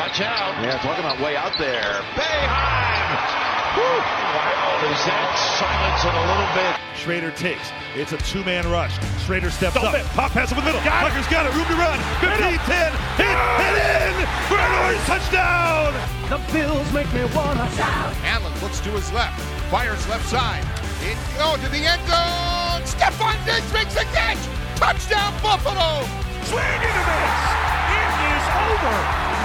Watch out. Yeah, talking about way out there. Boeheim! Wow, is that silence it a little bit? Schrader takes. It's a two-man rush. Schrader steps Dump up. it. Pop pass over the middle. Got it. Tucker's got it. Room to run. 15, 10. Hit, hit in. Bernard touchdown. The Bills make me wanna shout. Allen looks to his left, fires left side. It, oh, to the end zone. Stefon Diggs makes the catch. Touchdown, Buffalo. Swing and a miss. It is over.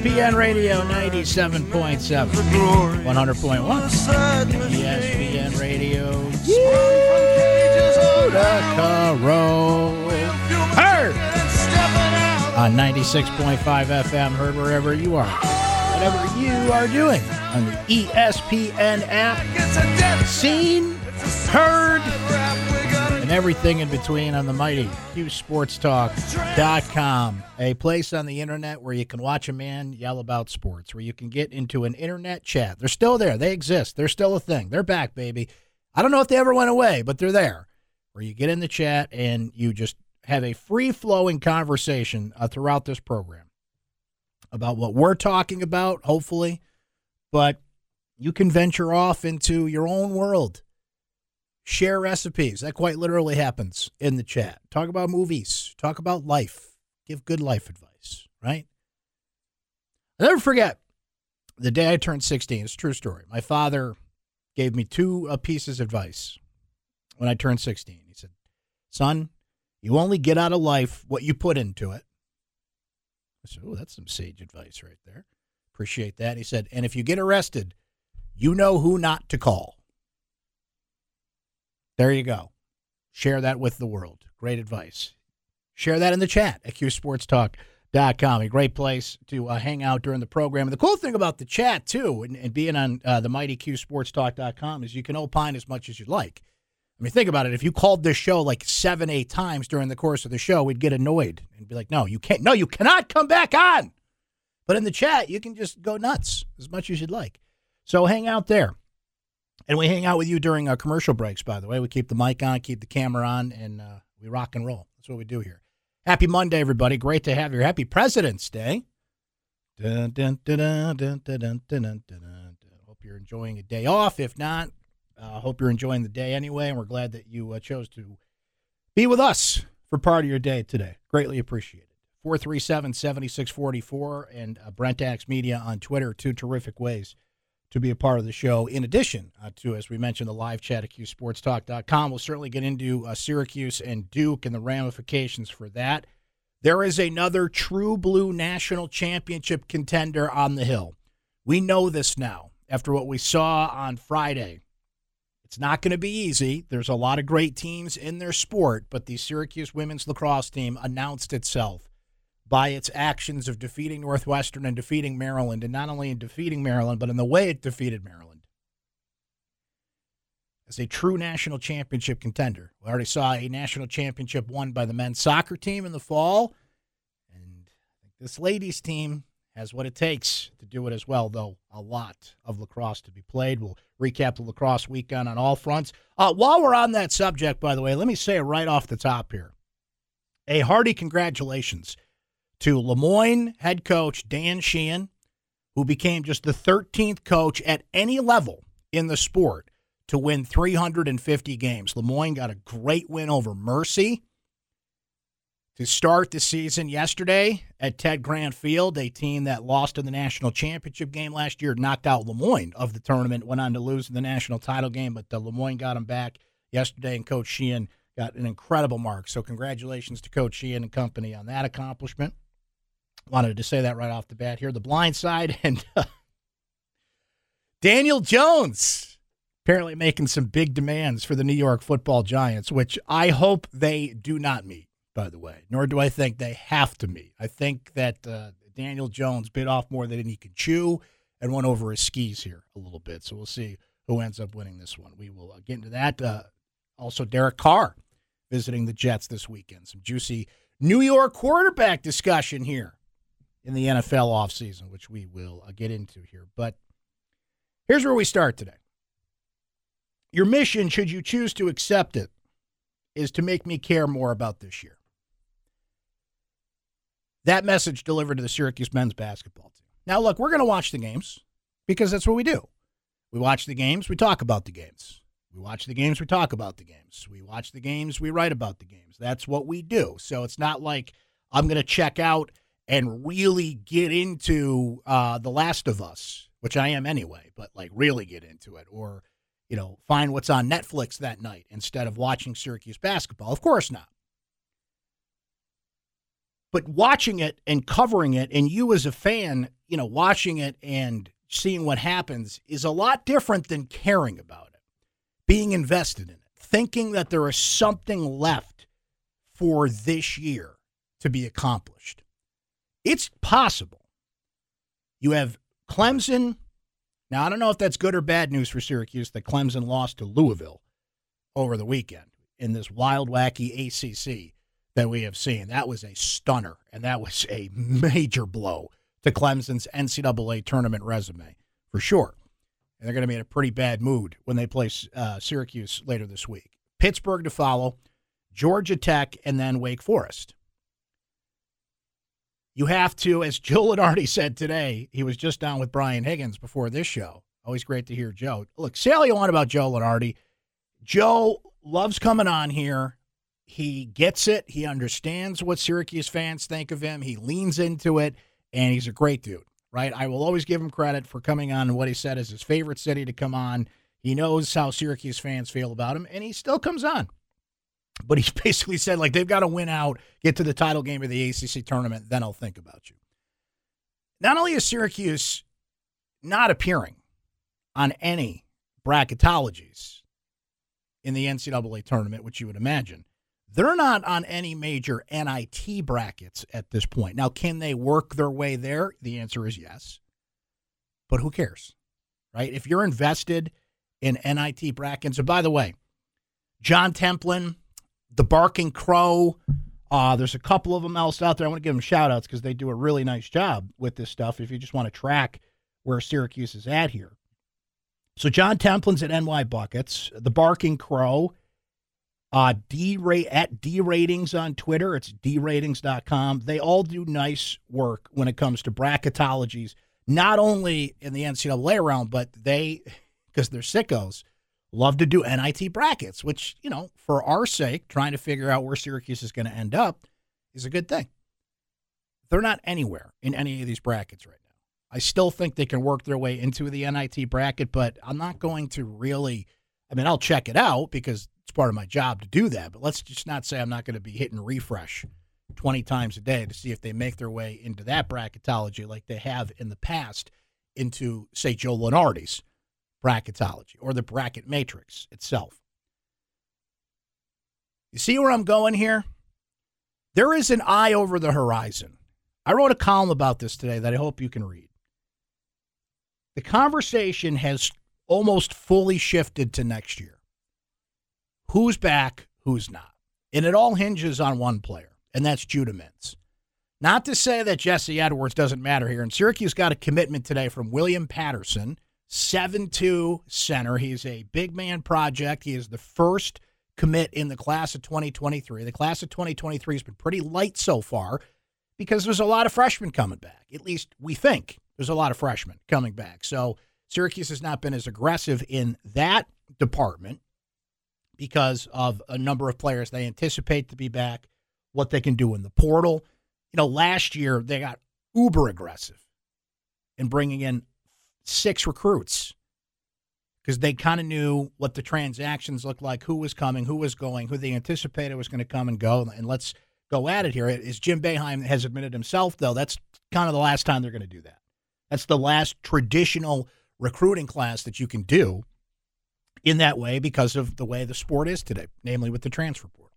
ESPN Radio 97.7, 100.1. ESPN Radio. Heard on 96.5 FM. Heard wherever you are. Whatever you are doing on the ESPN app. Seen, heard, and everything in between on the mighty QSportsTalk.com, a place on the internet where you can watch a man yell about sports, where you can get into an internet chat. They're still there. They exist. They're still a thing. They're back, baby. I don't know if they ever went away, but they're there. Where you get in the chat and you just have a free flowing conversation uh, throughout this program about what we're talking about, hopefully, but you can venture off into your own world share recipes. That quite literally happens in the chat. Talk about movies, talk about life, give good life advice, right? I'll never forget the day I turned 16. It's a true story. My father gave me two uh, pieces of advice when I turned 16. He said, Son, you only get out of life what you put into it. I said, Oh, that's some sage advice right there. Appreciate that. He said, And if you get arrested, you know who not to call. There you go. Share that with the world. Great advice. Share that in the chat at qsportstalk.com. A great place to uh, hang out during the program. And the cool thing about the chat, too, and, and being on uh, the mighty qsportstalk.com is you can opine as much as you'd like. I mean, think about it. If you called this show like seven, eight times during the course of the show, we'd get annoyed and be like, no, you can't. No, you cannot come back on. But in the chat, you can just go nuts as much as you'd like. So hang out there. And we hang out with you during our commercial breaks, by the way. We keep the mic on, keep the camera on, and uh, we rock and roll. That's what we do here. Happy Monday, everybody. Great to have you. Happy President's Day. Hope you're enjoying a day off. If not, uh, hope you're enjoying the day anyway. And we're glad that you uh, chose to be with us for part of your day today. Greatly appreciated. 437 7644 and uh, Brent Axe Media on Twitter. Two terrific ways to be a part of the show. In addition uh, to, as we mentioned, the live chat at QSportsTalk.com. We'll certainly get into uh, Syracuse and Duke and the ramifications for that. There is another true blue national championship contender on the Hill. We know this now after what we saw on Friday. It's not going to be easy. There's a lot of great teams in their sport, but the Syracuse women's lacrosse team announced itself by its actions of defeating Northwestern and defeating Maryland, and not only in defeating Maryland, but in the way it defeated Maryland. As a true national championship contender. We already saw a national championship won by the men's soccer team in the fall, and this ladies' team has what it takes to do it as well, though a lot of lacrosse to be played. We'll recap the lacrosse weekend on all fronts. Uh, while we're on that subject, by the way, let me say it right off the top here. A hearty congratulations to Le Moyne head coach Dan Sheehan, who became just the 13th coach at any level in the sport to win 350 games. Le Moyne got a great win over Mercy to start the season yesterday at Ted Grant Field, a team that lost in the national championship game last year, knocked out Le Moyne of the tournament, went on to lose in the national title game, but uh, Le Moyne got him back yesterday, and Coach Sheehan got an incredible mark. So congratulations to Coach Sheehan and company on that accomplishment. Wanted to say that right off the bat here. The blind side and uh, Daniel Jones apparently making some big demands for the New York football giants, which I hope they do not meet, by the way, nor do I think they have to meet. I think that uh, Daniel Jones bit off more than he could chew and went over his skis here a little bit. So we'll see who ends up winning this one. We will uh, get into that. Uh, also, Derek Carr visiting the Jets this weekend. Some juicy New York quarterback discussion here in the NFL offseason, which we will uh, get into here. But here's where we start today. Your mission, should you choose to accept it, is to make me care more about this year. That message delivered to the Syracuse men's basketball team. Now, look, we're going to watch the games because that's what we do. We watch the games, we talk about the games. We watch the games, we talk about the games. We watch the games, we write about the games. That's what we do. So it's not like I'm going to check out and really get into uh, The Last of Us, which I am anyway, but like really get into it or, you know, find what's on Netflix that night instead of watching Syracuse basketball. Of course not. But watching it and covering it, and you as a fan, you know, watching it and seeing what happens is a lot different than caring about it, being invested in it, thinking that there is something left for this year to be accomplished. It's possible. You have Clemson. Now, I don't know if that's good or bad news for Syracuse that Clemson lost to Louisville over the weekend in this wild, wacky ACC that we have seen. That was a stunner, and that was a major blow to Clemson's NCAA tournament resume for sure. And they're going to be in a pretty bad mood when they play uh, Syracuse later this week. Pittsburgh to follow, Georgia Tech, and then Wake Forest. You have to, as Joe Lunardi said today, he was just down with Brian Higgins before this show. Always great to hear Joe. Look, say all you want about Joe Lunardi. Joe loves coming on here. He gets it. He understands what Syracuse fans think of him. He leans into it and he's a great dude, right? I will always give him credit for coming on what he said is his favorite city to come on. He knows how Syracuse fans feel about him, and he still comes on. But he's basically said, like, they've got to win out, get to the title game of the ACC tournament, then I'll think about you. Not only is Syracuse not appearing on any bracketologies in the NCAA tournament, which you would imagine, they're not on any major NIT brackets at this point. Now, can they work their way there? The answer is yes. But who cares? Right? If you're invested in NIT brackets, and by the way, John Templin, the Barking Crow, uh, there's a couple of them else out there. I want to give them shout outs because they do a really nice job with this stuff if you just want to track where Syracuse is at here. So John Templin's at NY Buckets, the Barking Crow, uh, D at D ratings on Twitter. It's dratings.com. They all do nice work when it comes to bracketologies, not only in the NCAA round, but they, because they're sickos, love to do NIT brackets, which, you know, for our sake, trying to figure out where Syracuse is going to end up is a good thing. They're not anywhere in any of these brackets right now. I still think they can work their way into the NIT bracket, but I'm not going to really. I mean, I'll check it out because it's part of my job to do that. But let's just not say I'm not going to be hitting refresh 20 times a day to see if they make their way into that bracketology like they have in the past into, say, Joe Lunardi's bracketology or the bracket matrix itself. You see where I'm going here? There is an eye over the horizon. I wrote a column about this today that I hope you can read. The conversation has almost fully shifted to next year who's back, who's not. And it all hinges on one player, and that's Judah Mintz. Not to say that Jesse Edwards doesn't matter here. And Syracuse got a commitment today from William Patterson, 7 2 center. He's a big man project. He is the first commit in the class of 2023. The class of 2023 has been pretty light so far because there's a lot of freshmen coming back. At least we think there's a lot of freshmen coming back. So Syracuse has not been as aggressive in that department because of a number of players they anticipate to be back, what they can do in the portal. You know, last year they got uber aggressive in bringing in six recruits because they kind of knew what the transactions looked like, who was coming, who was going, who they anticipated was going to come and go. And let's go at it here. As Jim Boeheim has admitted himself, though, that's kind of the last time they're going to do that. That's the last traditional recruiting class that you can do in that way because of the way the sport is today, namely with the transfer portal.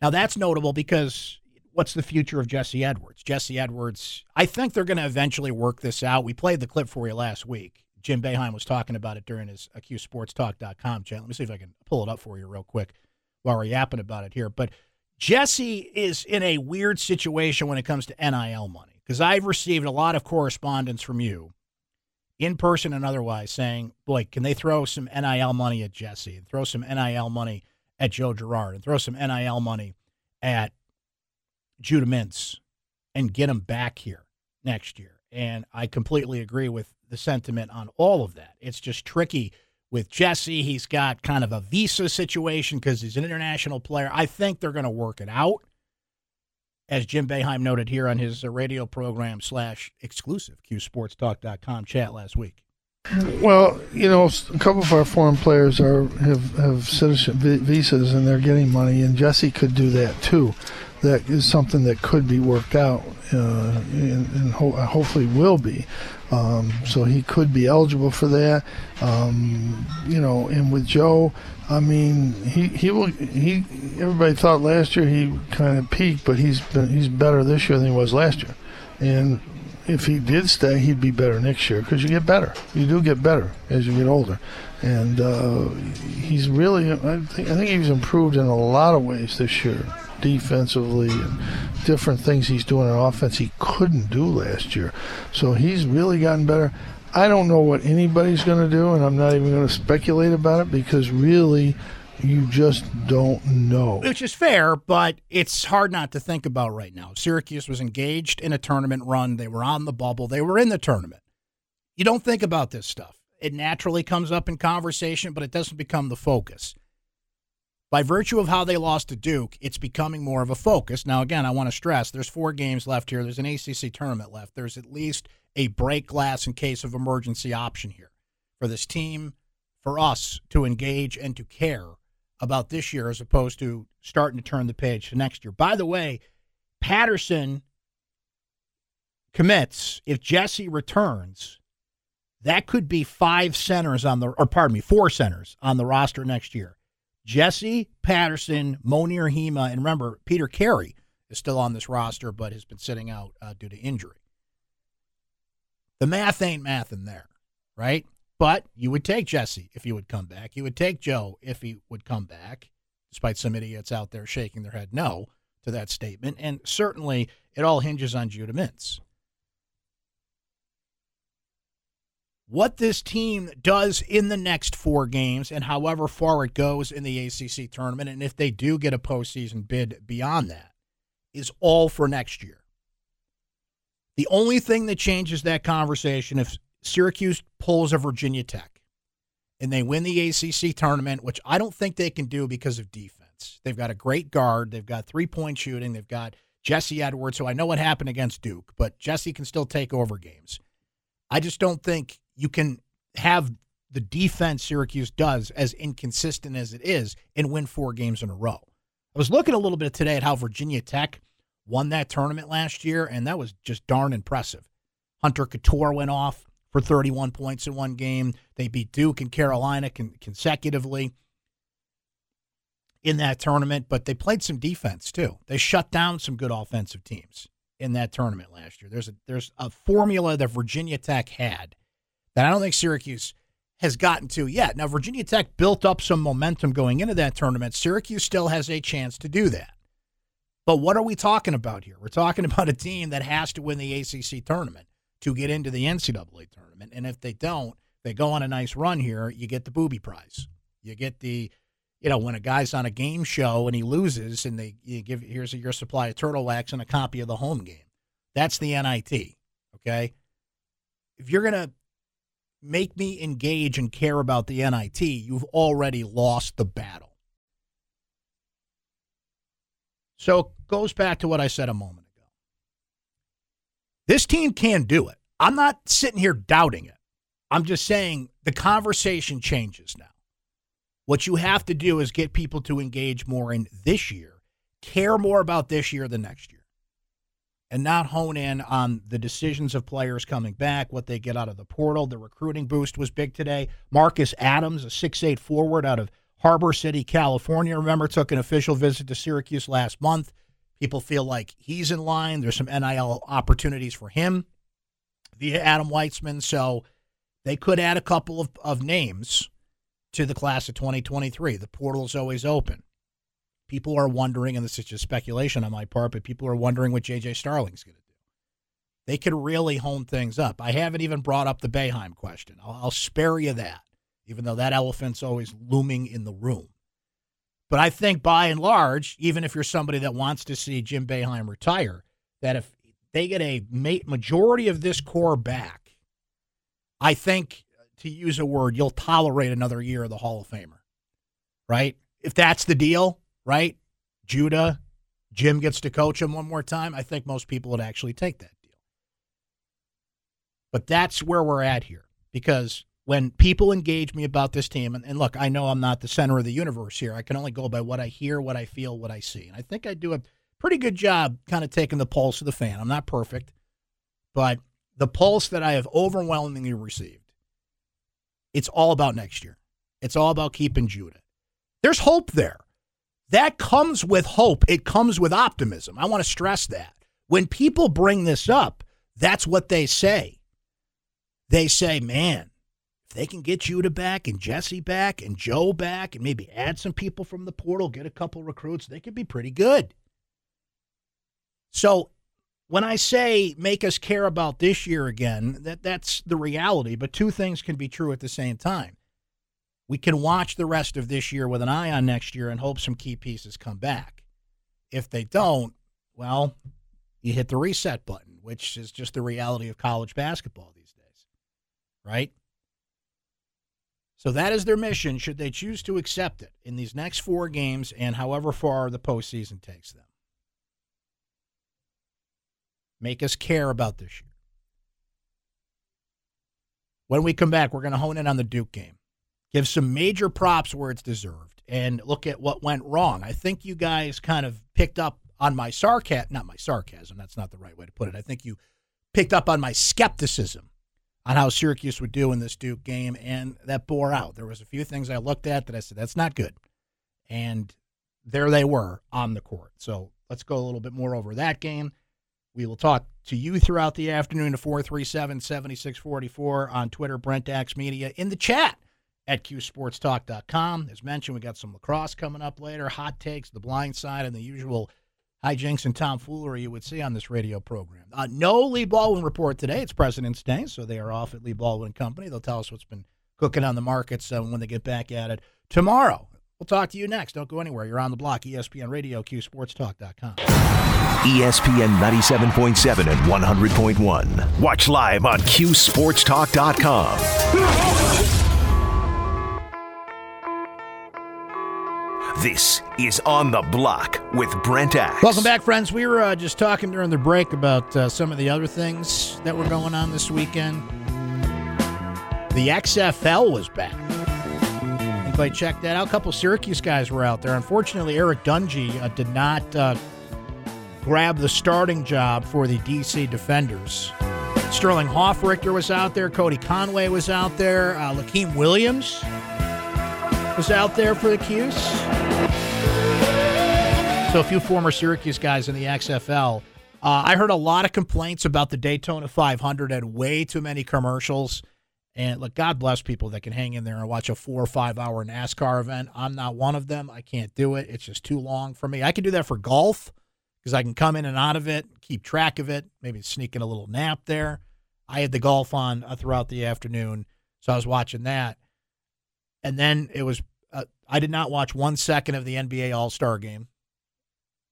Now, that's notable because what's the future of Jesse Edwards? Jesse Edwards, I think they're going to eventually work this out. We played the clip for you last week. Jim Boeheim was talking about it during his AQSportsTalk.com chat. Let me see if I can pull it up for you real quick while we're yapping about it here. But Jesse is in a weird situation when it comes to NIL money because I've received a lot of correspondence from you, in person and otherwise, saying, boy, can they throw some NIL money at Jesse and throw some NIL money at Joe Girard and throw some NIL money at Judah Mintz and get him back here next year? And I completely agree with the sentiment on all of that. It's just tricky with Jesse. He's got kind of a visa situation because he's an international player. I think they're going to work it out, as Jim Boeheim noted here on his uh, radio program slash exclusive QSportsTalk.com chat last week. Well, you know, a couple of our foreign players are have have citizenship visas and they're getting money, and Jesse could do that too that is something that could be worked out uh, and, and ho- hopefully will be. Um, so he could be eligible for that. Um, you know, and with Joe, I mean, he he will he. Everybody thought last year he kind of peaked, but he's been he's better this year than he was last year, and. If he did stay, he'd be better next year because you get better. You do get better as you get older, and uh, he's really. I think I think he's improved in a lot of ways this year defensively and different things he's doing on offense he couldn't do last year. So he's really gotten better. I don't know what anybody's going to do, and I'm not even going to speculate about it because really, you just don't know. Which is fair, but it's hard not to think about right now. Syracuse was engaged in a tournament run. They were on the bubble. They were in the tournament. You don't think about this stuff. It naturally comes up in conversation, but it doesn't become the focus by virtue of how they lost to Duke, it's becoming more of a focus. Now, again, I want to stress there's four games left here. There's an ACC tournament left. There's at least a break glass in case of emergency option here for this team, for us to engage and to care about this year as opposed to starting to turn the page to next year. By the way, Patterson commits. If Jesse returns, that could be five centers on the, or pardon me, four centers on the roster next year. Jesse Patterson, Mounir Hima, and remember, Peter Carey is still on this roster, but has been sitting out uh, due to injury. The math ain't math in there, right? But you would take Jesse if he would come back. You would take Joe if he would come back, despite some idiots out there shaking their head no to that statement. And certainly it all hinges on Judah Mintz. What this team does in the next four games and however far it goes in the ACC tournament, and if they do get a postseason bid beyond that, is all for next year. The only thing that changes that conversation if Syracuse pulls a Virginia Tech and they win the ACC tournament, which I don't think they can do because of defense. They've got a great guard, they've got three point shooting, they've got Jesse Edwards, who I know what happened against Duke, but Jesse can still take over games. I just don't think you can have the defense Syracuse does as inconsistent as it is and win four games in a row. I was looking a little bit today at how Virginia Tech won that tournament last year, and that was just darn impressive. Hunter Cattoor went off for 31 points in one game. They beat Duke and Carolina con- consecutively in that tournament, but they played some defense too. They shut down some good offensive teams in that tournament last year. There's a there's a formula that Virginia Tech had that I don't think Syracuse has gotten to yet. Now, Virginia Tech built up some momentum going into that tournament. Syracuse still has a chance to do that. But what are we talking about here? We're talking about a team that has to win the ACC tournament to get into the NCAA tournament. And if they don't, they go on a nice run here, you get the booby prize. You get the, you know, when a guy's on a game show and he loses and they you give, here's your supply of turtle wax and a copy of the home game. That's the NIT. Okay. If you're going to make me engage and care about the NIT, you've already lost the battle. So it goes back to what I said a moment ago. This team can do it. I'm not sitting here doubting it. I'm just saying the conversation changes now. What you have to do is get people to engage more in this year, care more about this year than next year. And not hone in on the decisions of players coming back, what they get out of the portal. The recruiting boost was big today. Marcus Adams, a six-eight forward out of Harbor City, California, remember, took an official visit to Syracuse last month. People feel like he's in line. There's some NIL opportunities for him via Adam Weitsman. So they could add a couple of, of names to the class of 2023. The portal is always open. People are wondering, and this is just speculation on my part, but people are wondering what J.J. Starling's going to do. They could really hone things up. I haven't even brought up the Boeheim question. I'll, I'll spare you that, even though that elephant's always looming in the room. But I think by and large, even if you're somebody that wants to see Jim Boeheim retire, that if they get a majority of this core back, I think, to use a word, you'll tolerate another year of the Hall of Famer, right? If that's the deal, right? Judah, Jim gets to coach him one more time. I think most people would actually take that deal. But that's where we're at here because when people engage me about this team, and, and, look, I know I'm not the center of the universe here. I can only go by what I hear, what I feel, what I see. And I think I do a pretty good job kind of taking the pulse of the fan. I'm not perfect, but the pulse that I have overwhelmingly received, it's all about next year. It's all about keeping Judah. There's hope there. That comes with hope. It comes with optimism. I want to stress that. When people bring this up, that's what they say. They say, man, if they can get Judah back and Jesse back and Joe back and maybe add some people from the portal, get a couple recruits, they could be pretty good. So when I say make us care about this year again, that, that's the reality. But two things can be true at the same time we can watch the rest of this year with an eye on next year and hope some key pieces come back. If they don't, well, you hit the reset button, which is just the reality of college basketball these days, right? So that is their mission, should they choose to accept it in these next four games and however far the postseason takes them. Make us care about this year. When we come back, we're going to hone in on the Duke game give some major props where it's deserved, and look at what went wrong. I think you guys kind of picked up on my sarcasm, not my sarcasm, that's not the right way to put it. I think you picked up on my skepticism on how Syracuse would do in this Duke game, and that bore out. There was a few things I looked at that I said, that's not good. And there they were on the court. So let's go a little bit more over that game. We will talk to you throughout the afternoon to 437 7644 on Twitter, Brent Axe Media, in the chat at qsportstalk.com. As mentioned, we got some lacrosse coming up later, hot takes, the blind side, and the usual hijinks and tomfoolery you would see on this radio program. Uh, no Lee Baldwin report today. It's President's Day, so they are off at Lee Baldwin Company. They'll tell us what's been cooking on the markets uh, when they get back at it tomorrow. We'll talk to you next. Don't go anywhere. You're on the block, ESPN Radio, QSportsTalk.com. ESPN 97.7 and 100.1. Watch live on QSportsTalk.com. This is On the Block with Brent Axe. Welcome back, friends. We were uh, just talking during the break about uh, some of the other things that were going on this weekend. The XFL was back. Anybody check that out? A couple Syracuse guys were out there. Unfortunately, Eric Dungey uh, did not uh, grab the starting job for the DC Defenders. Sterling Hofrichter was out there. Cody Conway was out there. Uh, Lakeem Williams was out there for the Cuse. So a few former Syracuse guys in the XFL. Uh, I heard a lot of complaints about the Daytona 500 and way too many commercials. And look, God bless people that can hang in there and watch a four or five hour NASCAR event. I'm not one of them. I can't do it. It's just too long for me. I can do that for golf because I can come in and out of it, keep track of it, maybe sneak in a little nap there. I had the golf on uh, throughout the afternoon, so I was watching that. And then it was, uh, I did not watch one second of the NBA All Star game.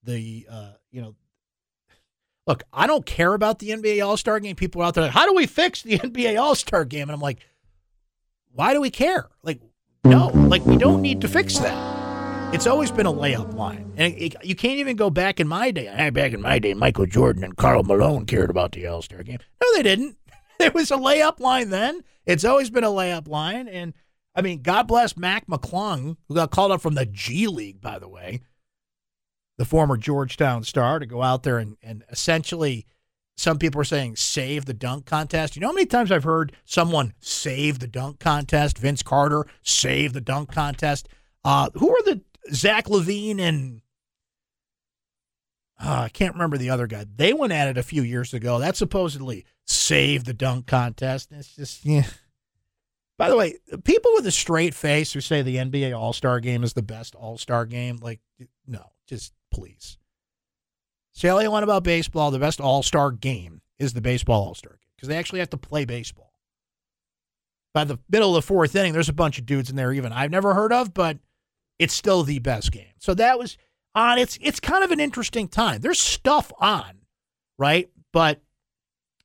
The, uh, you know, look, I don't care about the NBA All Star game. People are out there like, how do we fix the NBA All Star game? And I'm like, why do we care? Like, no, like, we don't need to fix that. It's always been a layup line. And it, it, you can't even go back in my day. Back in my day, Michael Jordan and Karl Malone cared about the All Star game. No, they didn't. It was a layup line then. It's always been a layup line. And I mean, God bless Mac McClung, who got called up from the G League, by the way. The former Georgetown star, to go out there and, and essentially, some people are saying save the dunk contest. You know how many times I've heard someone save the dunk contest? Vince Carter save the dunk contest. Uh, who are the Zach LaVine and uh, I can't remember the other guy. They went at it a few years ago. That supposedly saved the dunk contest. It's just yeah. By the way, people with a straight face who say the NBA All Star Game is the best All Star game, like no, just please. Say all you want about baseball. The best All Star game is the baseball All Star game because they actually have to play baseball. By the middle of the fourth inning, there's a bunch of dudes in there even I've never heard of, but it's still the best game. So that was on. It's it's kind of an interesting time. There's stuff on, right? But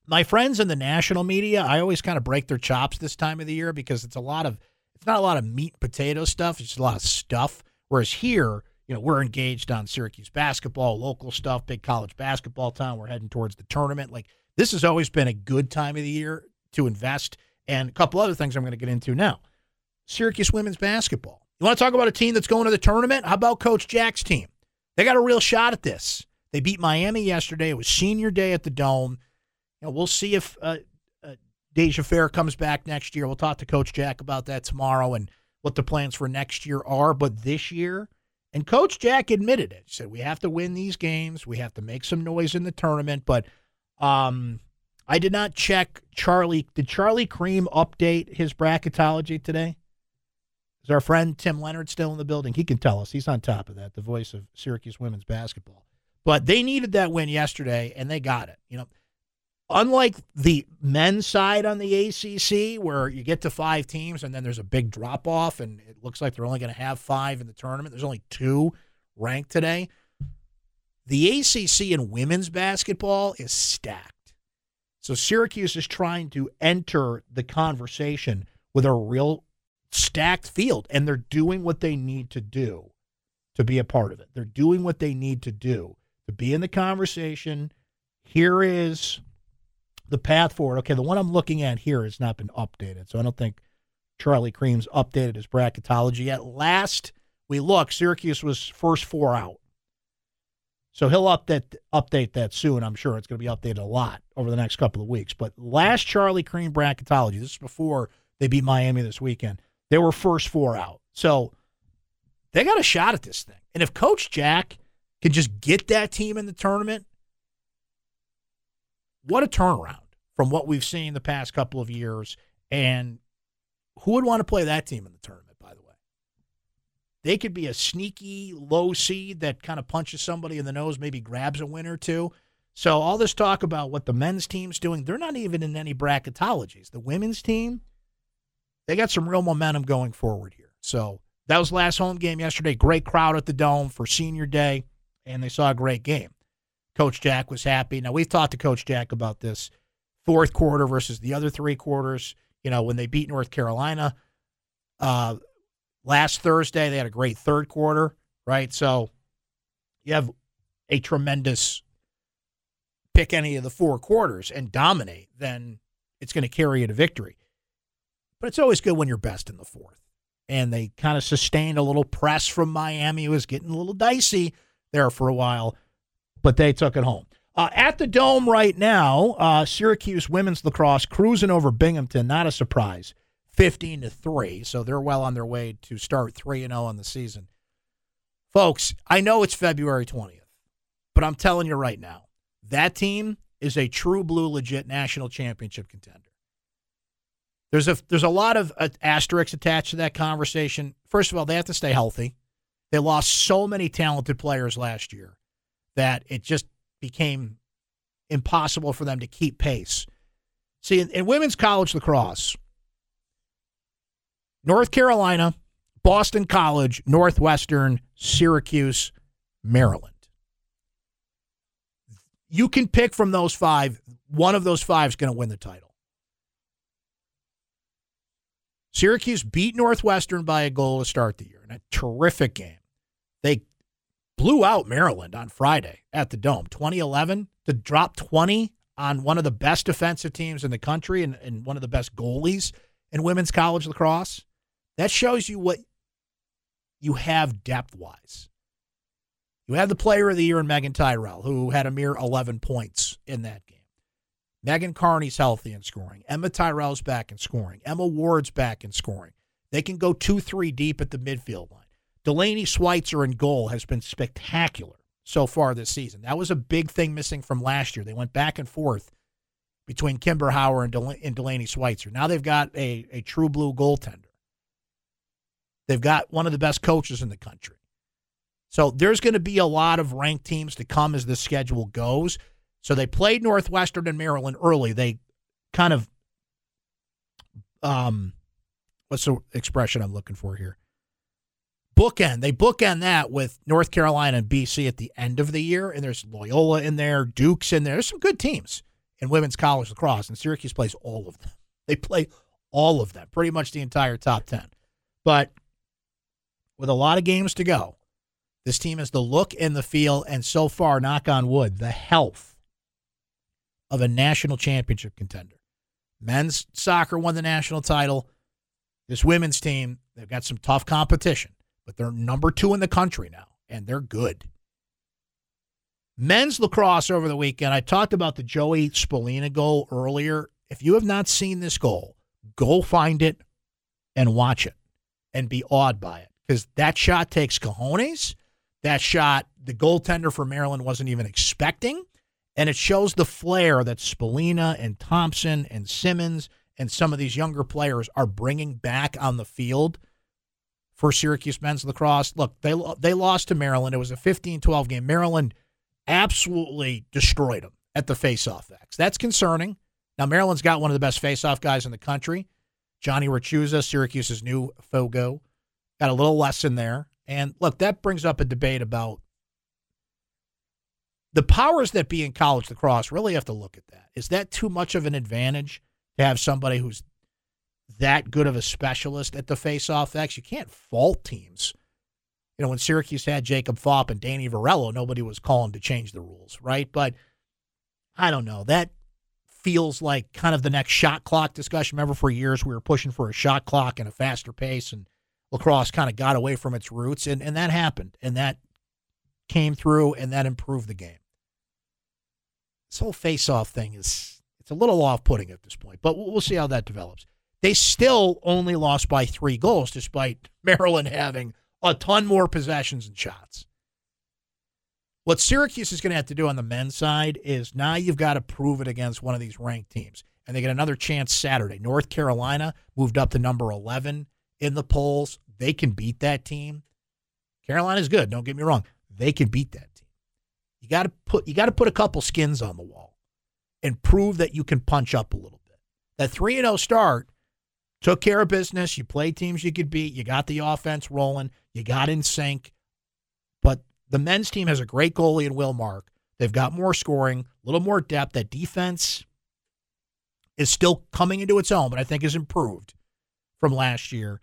my friends in the national media, I always kind of break their chops this time of the year because it's a lot of it's not a lot of meat and potato stuff. It's just a lot of stuff. Whereas here, you know, we're engaged on Syracuse basketball, local stuff, big college basketball town. We're heading towards the tournament. Like this has always been a good time of the year to invest. And a couple other things I'm going to get into now. Syracuse women's basketball. You want to talk about a team that's going to the tournament? How about Coach Jack's team? They got a real shot at this. They beat Miami yesterday. It was senior day at the Dome. You know, we'll see if uh, uh, Dyaisha Fair comes back next year. We'll talk to Coach Jack about that tomorrow and what the plans for next year are. But this year, and Coach Jack admitted it. He said, we have to win these games. We have to make some noise in the tournament. But um, I did not check Charlie. Did Charlie Creme update his bracketology today? Is our friend Tim Leonard still in the building? He can tell us. He's on top of that, the voice of Syracuse women's basketball. But they needed that win yesterday, and they got it. You know, unlike the men's side on the ACC, where you get to five teams and then there's a big drop off, and it looks like they're only going to have five in the tournament. There's only two ranked today. The ACC in women's basketball is stacked. So Syracuse is trying to enter the conversation with a real stacked field, and they're doing what they need to do to be a part of it. They're doing what they need to do to be in the conversation. Here is the path forward. Okay, the one I'm looking at here has not been updated, so I don't think Charlie Creme's updated his bracketology yet. Last we looked, Syracuse was first four out. So he'll update update that soon. I'm sure it's going to be updated a lot over the next couple of weeks. But last Charlie Creme bracketology, this is before they beat Miami this weekend. They were first four out. So they got a shot at this thing. And if Coach Jack can just get that team in the tournament, what a turnaround from what we've seen the past couple of years. And who would want to play that team in the tournament, by the way? They could be a sneaky low seed that kind of punches somebody in the nose, maybe grabs a win or two. So all this talk about what the men's team's doing, they're not even in any bracketologies. The women's team, they got some real momentum going forward here. So that was last home game yesterday. Great crowd at the Dome for senior day, and they saw a great game. Coach Jack was happy. Now, we've talked to Coach Jack about this fourth quarter versus the other three quarters. You know, when they beat North Carolina uh, last Thursday, they had a great third quarter, right? So you have a tremendous pick any of the four quarters and dominate, then it's going to carry you to victory. But it's always good when you're best in the fourth. And they kind of sustained a little press from Miami. It was getting a little dicey there for a while but they took it home. Uh, at the Dome right now, uh, Syracuse women's lacrosse cruising over Binghamton. Not a surprise, fifteen to three. So they're well on their way to start three and zero on the season. Folks, I know it's February twentieth, but I'm telling you right now, that team is a true blue, legit national championship contender. There's a there's a lot of uh, asterisks attached to that conversation. First of all, they have to stay healthy. They lost so many talented players last year that it just became impossible for them to keep pace. See, in, in women's college lacrosse, North Carolina, Boston College, Northwestern, Syracuse, Maryland. You can pick from those five. One of those five is going to win the title. Syracuse beat Northwestern by a goal to start the year in a terrific game. They blew out Maryland on Friday at the Dome. 2011 to drop 20 on one of the best defensive teams in the country and, and one of the best goalies in women's college lacrosse. That shows you what you have depth wise. You have the player of the year in Meaghan Tyrrell, who had a mere 11 points in that game. Megan Carney's healthy in scoring. Emma Tyrrell's back in scoring. Emma Ward's back in scoring. They can go two, three deep at the midfield line. Delaney Sweitzer in goal has been spectacular so far this season. That was a big thing missing from last year. They went back and forth between Kimber Hower and, Del- and Delaney Sweitzer. Now they've got a, a true blue goaltender. They've got one of the best coaches in the country. So there's going to be a lot of ranked teams to come as the schedule goes. So they played Northwestern and Maryland early. They kind of, um, what's the expression I'm looking for here? Bookend. They bookend that with North Carolina and BC at the end of the year, and there's Loyola in there, Duke's in there. There's some good teams in women's college lacrosse, and Syracuse plays all of them. They play all of them, pretty much the entire top ten. But with a lot of games to go, this team has the look and the feel, and so far, knock on wood, the health of a national championship contender. Men's soccer won the national title. This women's team, they've got some tough competition, but they're number two in the country now, and they're good. Men's lacrosse over the weekend, I talked about the Joey Spallina goal earlier. If you have not seen this goal, go find it and watch it and be awed by it because that shot takes cojones. That shot, the goaltender for Maryland wasn't even expecting. And it shows the flair that Spolina and Thompson and Simmons and some of these younger players are bringing back on the field for Syracuse men's lacrosse. Look, they they lost to Maryland. It was a 15-12 game. Maryland absolutely destroyed them at the faceoff X. That's concerning. Now Maryland's got one of the best faceoff guys in the country, Johnny Rachuza, Syracuse's new Fogo. Got a little lesson there. And look, that brings up a debate about the powers that be in college lacrosse. Really have to look at that. Is that too much of an advantage to have somebody who's that good of a specialist at the faceoff X? You can't fault teams. You know, when Syracuse had Jakob Phaup and Danny Varello, nobody was calling to change the rules, right? But I don't know. That feels like kind of the next shot clock discussion. Remember, for years we were pushing for a shot clock and a faster pace, and lacrosse kind of got away from its roots, and, and that happened, and that came through, and that improved the game. This whole face-off thing is it's a little off-putting at this point, but we'll, we'll see how that develops. They still only lost by three goals, despite Maryland having a ton more possessions and shots. What Syracuse is going to have to do on the men's side is now you've got to prove it against one of these ranked teams. And they get another chance Saturday. North Carolina moved up to number 11 in the polls. They can beat that team. Carolina's good, don't get me wrong. They can beat that team. You got to put you got to put a couple skins on the wall and prove that you can punch up a little bit. That 3 0 start took care of business. You played teams you could beat. You got the offense rolling. You got in sync. But the men's team has a great goalie in Will Mark. They've got more scoring, a little more depth. That defense is still coming into its own, but I think has improved from last year.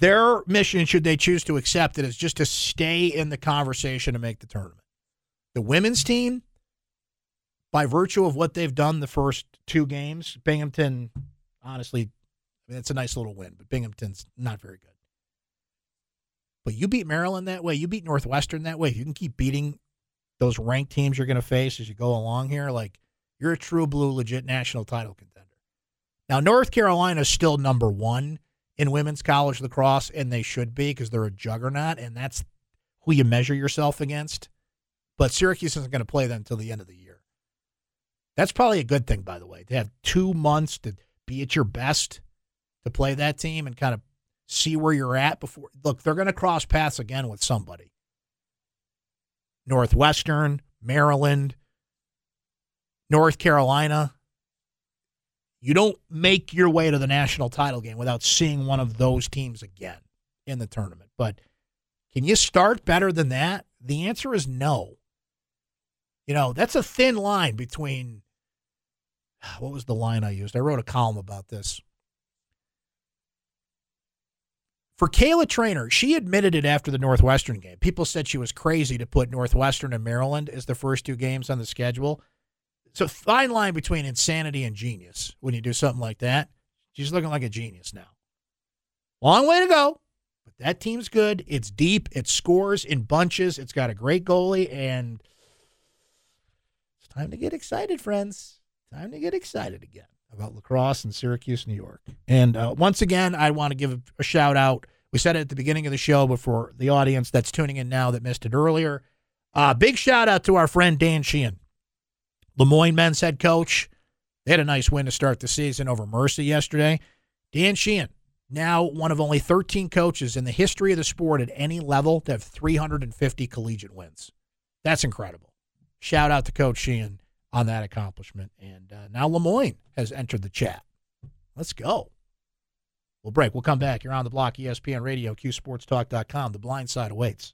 Their mission, should they choose to accept it, is just to stay in the conversation to make the tournament. The women's team, by virtue of what they've done the first two games, Binghamton, honestly, I mean, it's a nice little win, but Binghamton's not very good. But you beat Maryland that way. You beat Northwestern that way. If you can keep beating those ranked teams you're going to face as you go along here, like you're a true blue, legit national title contender. Now, North Carolina is still number one in women's college lacrosse, and they should be because they're a juggernaut, and that's who you measure yourself against. But Syracuse isn't going to play them until the end of the year. That's probably a good thing, by the way, to have two months to be at your best to play that team and kind of see where you're at before. Look, they're going to cross paths again with somebody. Northwestern, Maryland, North Carolina. You don't make your way to the national title game without seeing one of those teams again in the tournament. But can you start better than that? The answer is no. You know, that's a thin line between what was the line I used? I wrote a column about this. For Kayla Treanor, she admitted it after the Northwestern game. People said she was crazy to put Northwestern and Maryland as the first two games on the schedule. A fine line between insanity and genius when you do something like that. She's looking like a genius now. Long way to go, but that team's good. It's deep. It scores in bunches. It's got a great goalie, and it's time to get excited, friends. Time to get excited again about lacrosse in Syracuse, New York. And uh, once again, I want to give a shout out. We said it at the beginning of the show, but for the audience that's tuning in now that missed it earlier, uh, big shout out to our friend Dan Sheehan, Le Moyne men's head coach. They had a nice win to start the season over Mercy yesterday. Dan Sheehan, now one of only 13 coaches in the history of the sport at any level to have 350 collegiate wins. That's incredible. Shout out to Coach Sheehan on that accomplishment. And uh, now Le Moyne has entered the chat. Let's go. We'll break. We'll come back. You're on the block, ESPN Radio, QSportsTalk.com. The blind side awaits.